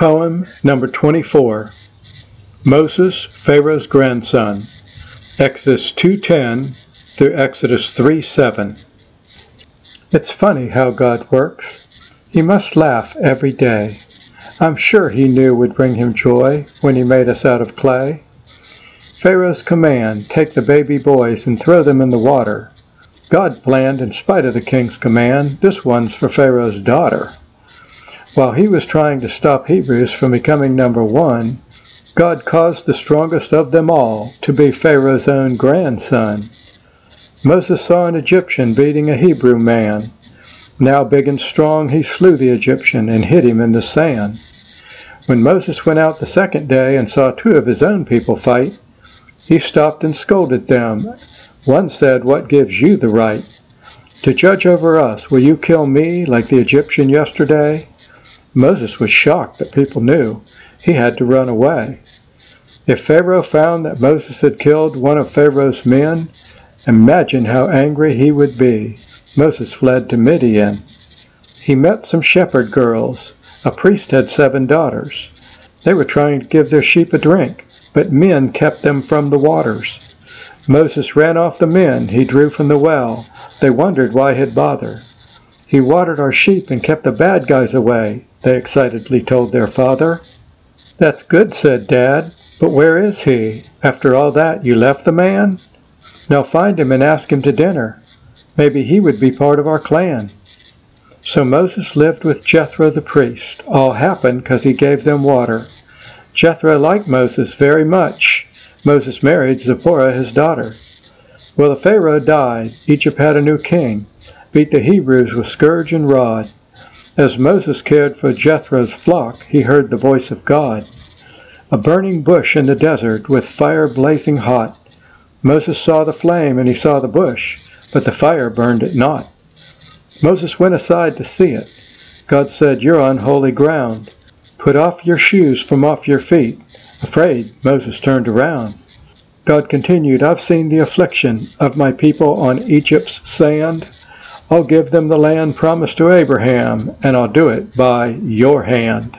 Poem number 24 Moses, Pharaoh's grandson. Exodus 2:10 through Exodus 3:7. It's funny how God works. He must laugh every day. I'm sure he knew would bring him joy when he made us out of clay. Pharaoh's command, take the baby boys and throw them in the water. God planned in spite of the king's command, this one's for Pharaoh's daughter. While he was trying to stop Hebrews from becoming number one, God caused the strongest of them all to be Pharaoh's own grandson. Moses saw an Egyptian beating a Hebrew man. Now big and strong, he slew the Egyptian and hid him in the sand. When Moses went out the second day and saw two of his own people fight, he stopped and scolded them. One said, What gives you the right? To judge over us, will you kill me like the Egyptian yesterday? Moses was shocked that people knew. He had to run away. If Pharaoh found that Moses had killed one of Pharaoh's men, imagine how angry he would be. Moses fled to Midian. He met some shepherd girls. A priest had seven daughters. They were trying to give their sheep a drink, but men kept them from the waters. Moses ran off the men he drew from the well. They wondered why he'd bother. He watered our sheep and kept the bad guys away, they excitedly told their father. That's good, said Dad, but where is he? After all that, you left the man? Now find him and ask him to dinner. Maybe he would be part of our clan. So Moses lived with Jethro the priest. All happened because he gave them water. Jethro liked Moses very much. Moses married Zipporah, his daughter. Well, the Pharaoh died. Egypt had a new king beat the Hebrews with scourge and rod. As Moses cared for Jethro's flock, he heard the voice of God. A burning bush in the desert with fire blazing hot. Moses saw the flame and he saw the bush, but the fire burned it not. Moses went aside to see it. God said, You're on holy ground. Put off your shoes from off your feet. Afraid, Moses turned around. God continued, I've seen the affliction of my people on Egypt's sand. I'll give them the land promised to Abraham, and I'll do it by your hand.